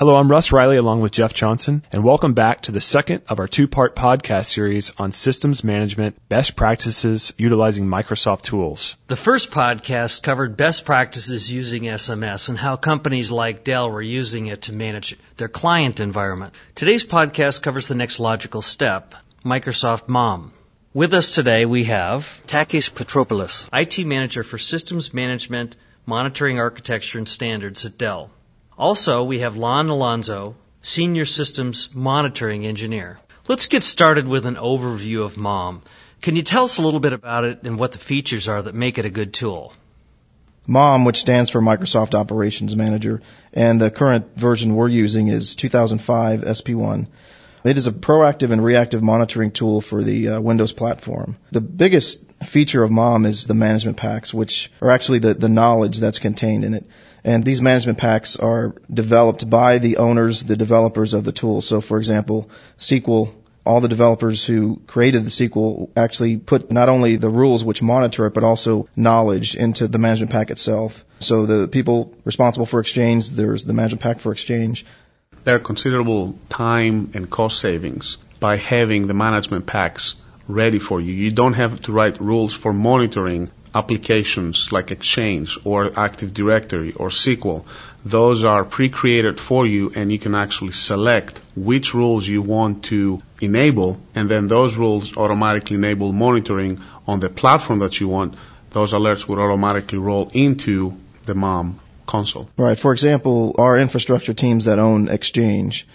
Hello, I'm Russ Riley along with Jeff Johnson, and welcome back to the second of our two-part podcast series on systems management, best practices utilizing Microsoft tools. The first podcast covered best practices using SMS and how companies like Dell were using it to manage their client environment. Today's podcast covers the next logical step, Microsoft MOM. With us today we have Takis Petropoulos, IT Manager for Systems Management, Monitoring Architecture and Standards at Dell. Also, we have Lon Alonso, Senior Systems Monitoring Engineer. Let's get started with an overview of MOM. Can you tell us a little bit about it and what the features are that make it a good tool? MOM, which stands for Microsoft Operations Manager, and the current version we're using is 2005 SP1. It is a proactive and reactive monitoring tool for the uh, Windows platform. The biggest feature of MOM is the management packs, which are actually the, the knowledge that's contained in it. And these management packs are developed by the owners, the developers of the tool. So for example, SQL, all the developers who created the SQL actually put not only the rules which monitor it, but also knowledge into the management pack itself. So the people responsible for Exchange, there's the management pack for Exchange. There are considerable time and cost savings by having the management packs ready for you. You don't have to write rules for monitoring applications like Exchange or Active Directory or SQL. Those are pre-created for you and you can actually select which rules you want to enable and then those rules automatically enable monitoring on the platform that you want. Those alerts would automatically roll into the MOM console. Right. For example, our infrastructure teams that own Exchange,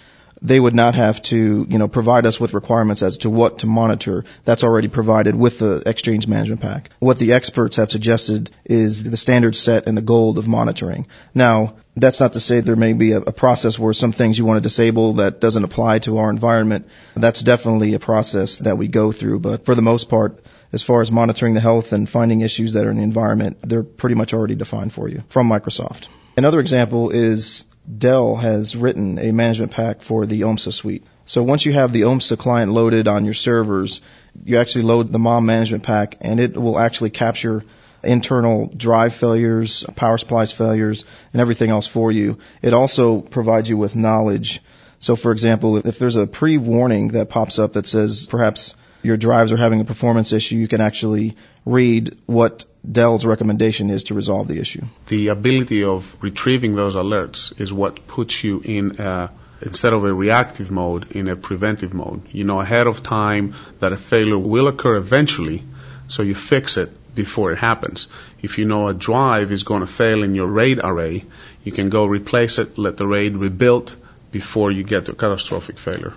they would not have to, you know, provide us with requirements as to what to monitor. That's already provided with the Exchange Management Pack. What the experts have suggested is the standard set and the goal of monitoring. Now, that's not to say there may be a, a, process where some things you want to disable that doesn't apply to our environment. That's definitely a process that we go through, but for the most part, as far as monitoring the health and finding issues that are in the environment, they're pretty much already defined for you from Microsoft. Another example is Dell has written a management pack for the OMSA suite. So once you have the OMSA client loaded on your servers, you actually load the MOM management pack and it will actually capture internal drive failures, power supplies failures, and everything else for you. It also provides you with knowledge. So for example, if there's a pre-warning that pops up that says perhaps your drives are having a performance issue, you can actually read what Dell's recommendation is to resolve the issue. The ability of retrieving those alerts is what puts you in a, instead of a reactive mode, in a preventive mode. You know ahead of time that a failure will occur eventually, so you fix it before it happens. If you know a drive is going to fail in your RAID array, you can go replace it, let the RAID rebuild before you get to a catastrophic failure.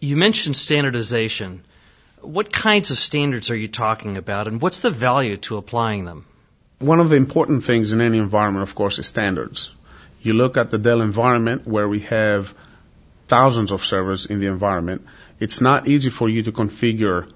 You mentioned standardization. What kinds of standards are you talking about, and what's the value to applying them? One of the important things in any environment, of course, is standards. You look at the Dell environment where we have thousands of servers in the environment. It's not easy for you to configure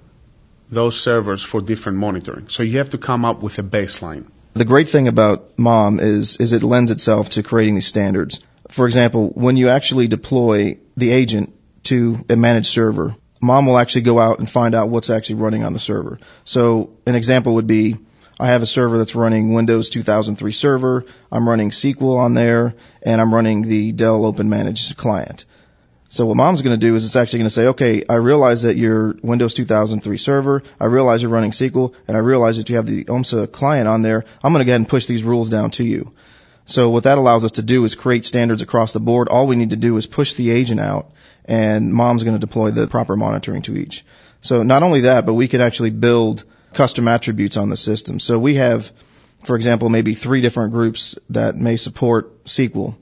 those servers for different monitoring. So you have to come up with a baseline. The great thing about MOM is, is it lends itself to creating these standards. For example, when you actually deploy the agent to a managed server, mom will actually go out and find out what's actually running on the server. So an example would be, I have a server that's running Windows 2003 server. I'm running SQL on there and I'm running the Dell Open Managed client. So what mom's going to do is it's actually going to say, okay, I realize that you're Windows 2003 server. I realize you're running SQL and I realize that you have the OMSA client on there. I'm going to go ahead and push these rules down to you. So what that allows us to do is create standards across the board. All we need to do is push the agent out and mom's going to deploy the proper monitoring to each. So not only that, but we could actually build custom attributes on the system. So we have, for example, maybe three different groups that may support SQL.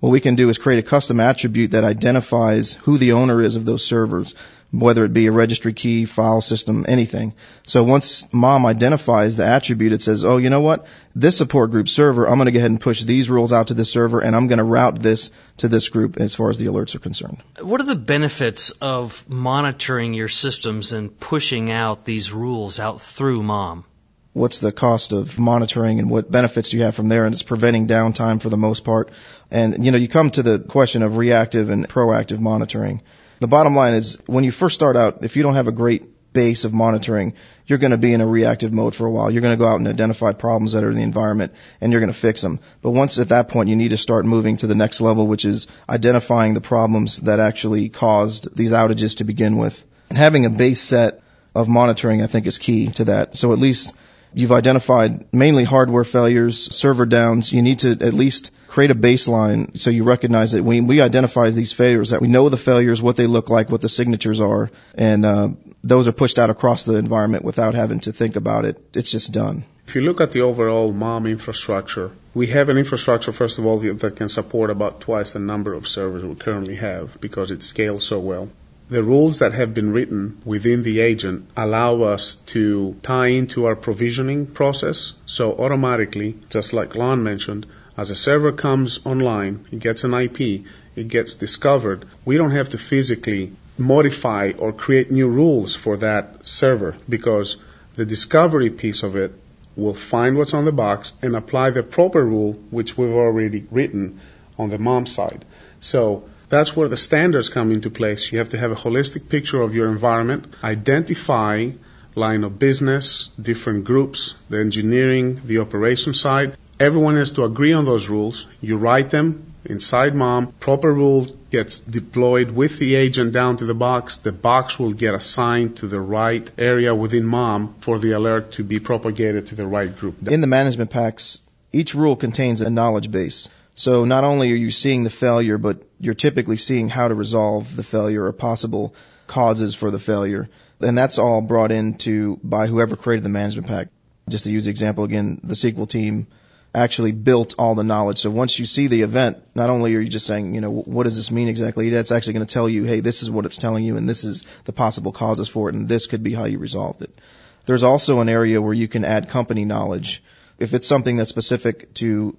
What we can do is create a custom attribute that identifies who the owner is of those servers whether it be a registry key, file system, anything. So once mom identifies the attribute, it says, oh, you know what? This support group server, I'm going to go ahead and push these rules out to this server and I'm going to route this to this group as far as the alerts are concerned. What are the benefits of monitoring your systems and pushing out these rules out through mom? What's the cost of monitoring and what benefits do you have from there? And it's preventing downtime for the most part. And, you know, you come to the question of reactive and proactive monitoring the bottom line is when you first start out, if you don't have a great base of monitoring, you're going to be in a reactive mode for a while. You're going to go out and identify problems that are in the environment and you're going to fix them. But once at that point, you need to start moving to the next level, which is identifying the problems that actually caused these outages to begin with. And having a base set of monitoring, I think, is key to that. So at least You've identified mainly hardware failures, server downs. You need to at least create a baseline so you recognize that when we identify these failures, that we know the failures, what they look like, what the signatures are, and uh, those are pushed out across the environment without having to think about it. It's just done. If you look at the overall MOM infrastructure, we have an infrastructure, first of all, that can support about twice the number of servers we currently have because it scales so well. The rules that have been written within the agent allow us to tie into our provisioning process. So automatically, just like Lon mentioned, as a server comes online, it gets an IP, it gets discovered, we don't have to physically modify or create new rules for that server because the discovery piece of it will find what's on the box and apply the proper rule which we've already written on the mom side. So that's where the standards come into place. You have to have a holistic picture of your environment, identify line of business, different groups, the engineering, the operation side. Everyone has to agree on those rules. You write them inside MOM. Proper rule gets deployed with the agent down to the box. The box will get assigned to the right area within MOM for the alert to be propagated to the right group. In the management packs, each rule contains a knowledge base. So not only are you seeing the failure, but you're typically seeing how to resolve the failure or possible causes for the failure. And that's all brought into by whoever created the management pack. Just to use the example again, the SQL team actually built all the knowledge. So once you see the event, not only are you just saying, you know, what does this mean exactly? That's actually going to tell you, hey, this is what it's telling you and this is the possible causes for it and this could be how you resolved it. There's also an area where you can add company knowledge. If it's something that's specific to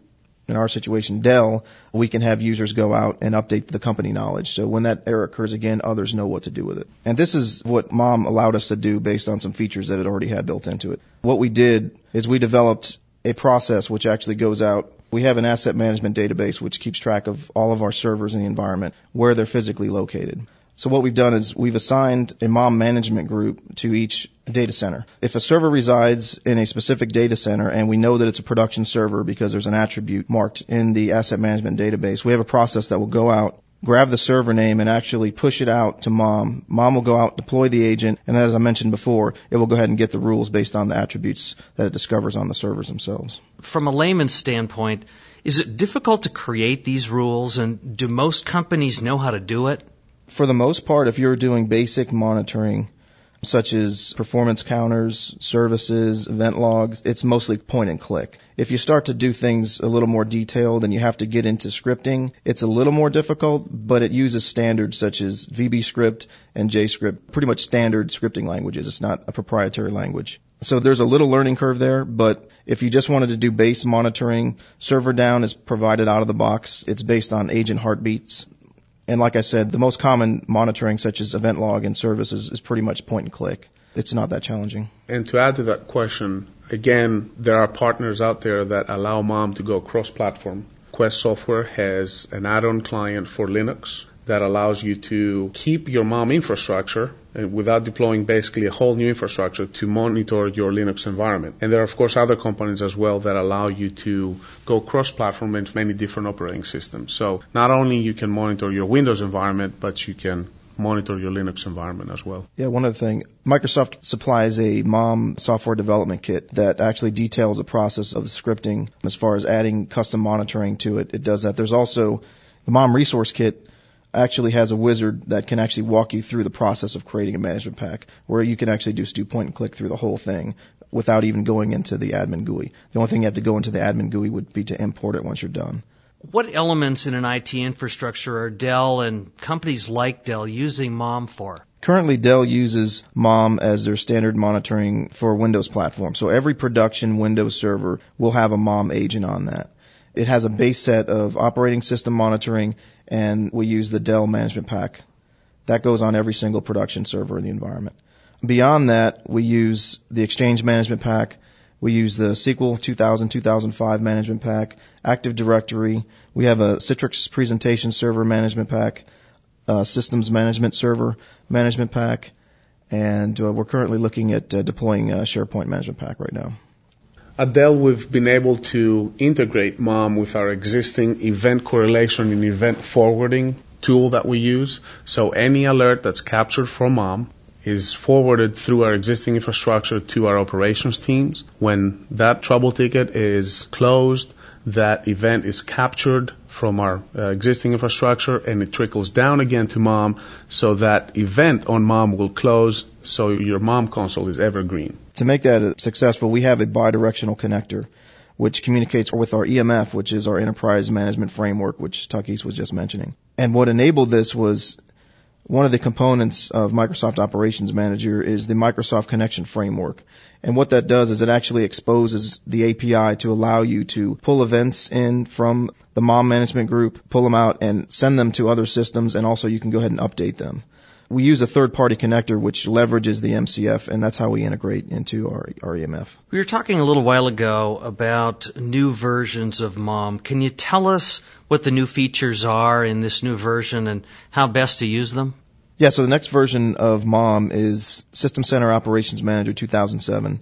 in our situation, Dell, we can have users go out and update the company knowledge. So when that error occurs again, others know what to do with it. And this is what mom allowed us to do based on some features that it already had built into it. What we did is we developed a process which actually goes out. We have an asset management database which keeps track of all of our servers in the environment, where they're physically located. So what we've done is we've assigned a mom management group to each data center. If a server resides in a specific data center and we know that it's a production server because there's an attribute marked in the asset management database, we have a process that will go out, grab the server name and actually push it out to mom. Mom will go out, deploy the agent, and as I mentioned before, it will go ahead and get the rules based on the attributes that it discovers on the servers themselves. From a layman's standpoint, is it difficult to create these rules and do most companies know how to do it? For the most part, if you're doing basic monitoring, such as performance counters, services, event logs, it's mostly point and click. If you start to do things a little more detailed and you have to get into scripting, it's a little more difficult, but it uses standards such as VBScript and JScript, pretty much standard scripting languages. It's not a proprietary language. So there's a little learning curve there, but if you just wanted to do base monitoring, server down is provided out of the box. It's based on agent heartbeats. And like I said, the most common monitoring, such as event log and services, is pretty much point and click. It's not that challenging. And to add to that question, again, there are partners out there that allow mom to go cross platform. Quest Software has an add on client for Linux that allows you to keep your mom infrastructure uh, without deploying basically a whole new infrastructure to monitor your Linux environment. And there are of course other components as well that allow you to go cross-platform into many different operating systems. So not only you can monitor your Windows environment, but you can monitor your Linux environment as well. Yeah, one other thing. Microsoft supplies a MOM software development kit that actually details the process of the scripting as far as adding custom monitoring to it. It does that. There's also the MOM resource kit actually has a wizard that can actually walk you through the process of creating a management pack, where you can actually just do point and click through the whole thing without even going into the admin GUI. The only thing you have to go into the admin GUI would be to import it once you're done. What elements in an IT infrastructure are Dell and companies like Dell using MOM for? Currently, Dell uses MOM as their standard monitoring for Windows platform. So every production Windows server will have a MOM agent on that. It has a base set of operating system monitoring, and we use the Dell management pack. That goes on every single production server in the environment. Beyond that, we use the Exchange management pack. We use the SQL 2000 2005 management pack, Active Directory. We have a Citrix presentation server management pack, uh, systems management server management pack, and uh, we're currently looking at uh, deploying uh, SharePoint Management Pack right now. At Dell, we've been able to integrate MOM with our existing event correlation and event forwarding tool that we use. So any alert that's captured from MOM is forwarded through our existing infrastructure to our operations teams. When that trouble ticket is closed, that event is captured from our uh, existing infrastructure and it trickles down again to MOM so that event on MOM will close so your MOM console is evergreen. To make that successful, we have a bidirectional connector which communicates with our EMF, which is our enterprise management framework, which Takis was just mentioning. And what enabled this was one of the components of Microsoft Operations Manager is the Microsoft Connection Framework. And what that does is it actually exposes the API to allow you to pull events in from the MOM management group, pull them out and send them to other systems, and also you can go ahead and update them. We use a third party connector which leverages the MCF, and that's how we integrate into our, our EMF. We were talking a little while ago about new versions of MOM. Can you tell us what the new features are in this new version and how best to use them? Yeah, so the next version of MOM is System Center Operations Manager 2007.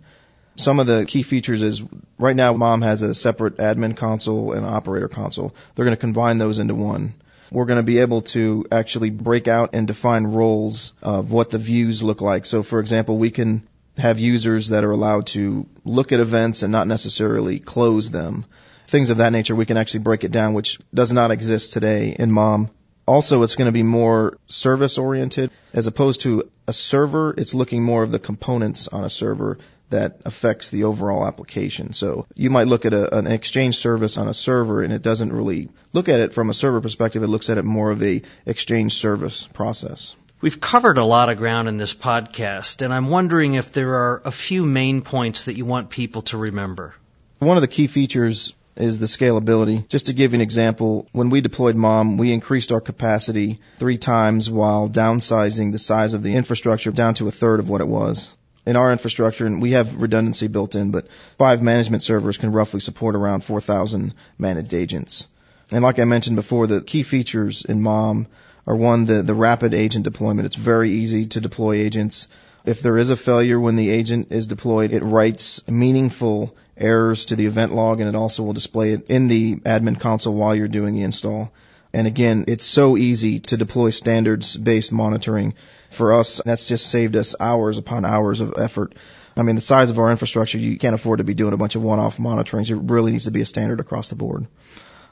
Some of the key features is right now MOM has a separate admin console and operator console. They're going to combine those into one. We're going to be able to actually break out and define roles of what the views look like. So for example, we can have users that are allowed to look at events and not necessarily close them things of that nature, we can actually break it down, which does not exist today in MOM. Also, it's going to be more service oriented as opposed to a server. It's looking more of the components on a server that affects the overall application. So you might look at a, an exchange service on a server and it doesn't really look at it from a server perspective. It looks at it more of a exchange service process. We've covered a lot of ground in this podcast, and I'm wondering if there are a few main points that you want people to remember. One of the key features is the scalability. Just to give you an example, when we deployed MOM, we increased our capacity three times while downsizing the size of the infrastructure down to a third of what it was. In our infrastructure, and we have redundancy built in, but five management servers can roughly support around 4,000 managed agents. And like I mentioned before, the key features in MOM are one, the, the rapid agent deployment. It's very easy to deploy agents. If there is a failure when the agent is deployed, it writes meaningful errors to the event log and it also will display it in the admin console while you're doing the install. And again, it's so easy to deploy standards based monitoring. For us, that's just saved us hours upon hours of effort. I mean, the size of our infrastructure, you can't afford to be doing a bunch of one-off monitorings. It really needs to be a standard across the board.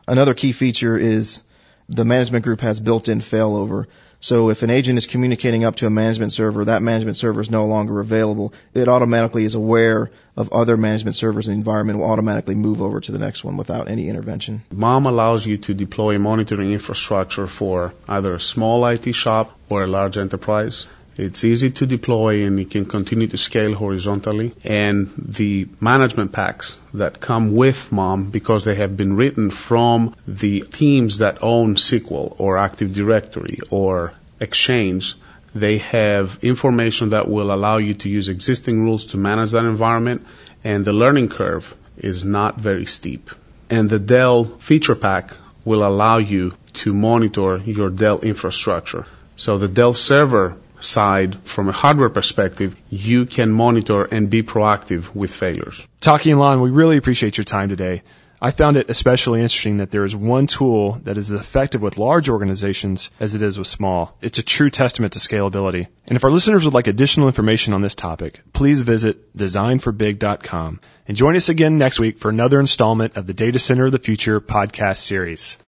Another key feature is the management group has built-in failover. So if an agent is communicating up to a management server, that management server is no longer available. It automatically is aware of other management servers in the environment, will automatically move over to the next one without any intervention. MOM allows you to deploy monitoring infrastructure for either a small IT shop or a large enterprise. It's easy to deploy and it can continue to scale horizontally. And the management packs that come with MOM because they have been written from the teams that own SQL or Active Directory or Exchange, they have information that will allow you to use existing rules to manage that environment and the learning curve is not very steep. And the Dell feature pack will allow you to monitor your Dell infrastructure. So the Dell server side, from a hardware perspective, you can monitor and be proactive with failures. Taki and Lon, we really appreciate your time today. I found it especially interesting that there is one tool that is as effective with large organizations as it is with small. It's a true testament to scalability. And if our listeners would like additional information on this topic, please visit designforbig.com and join us again next week for another installment of the Data Center of the Future podcast series.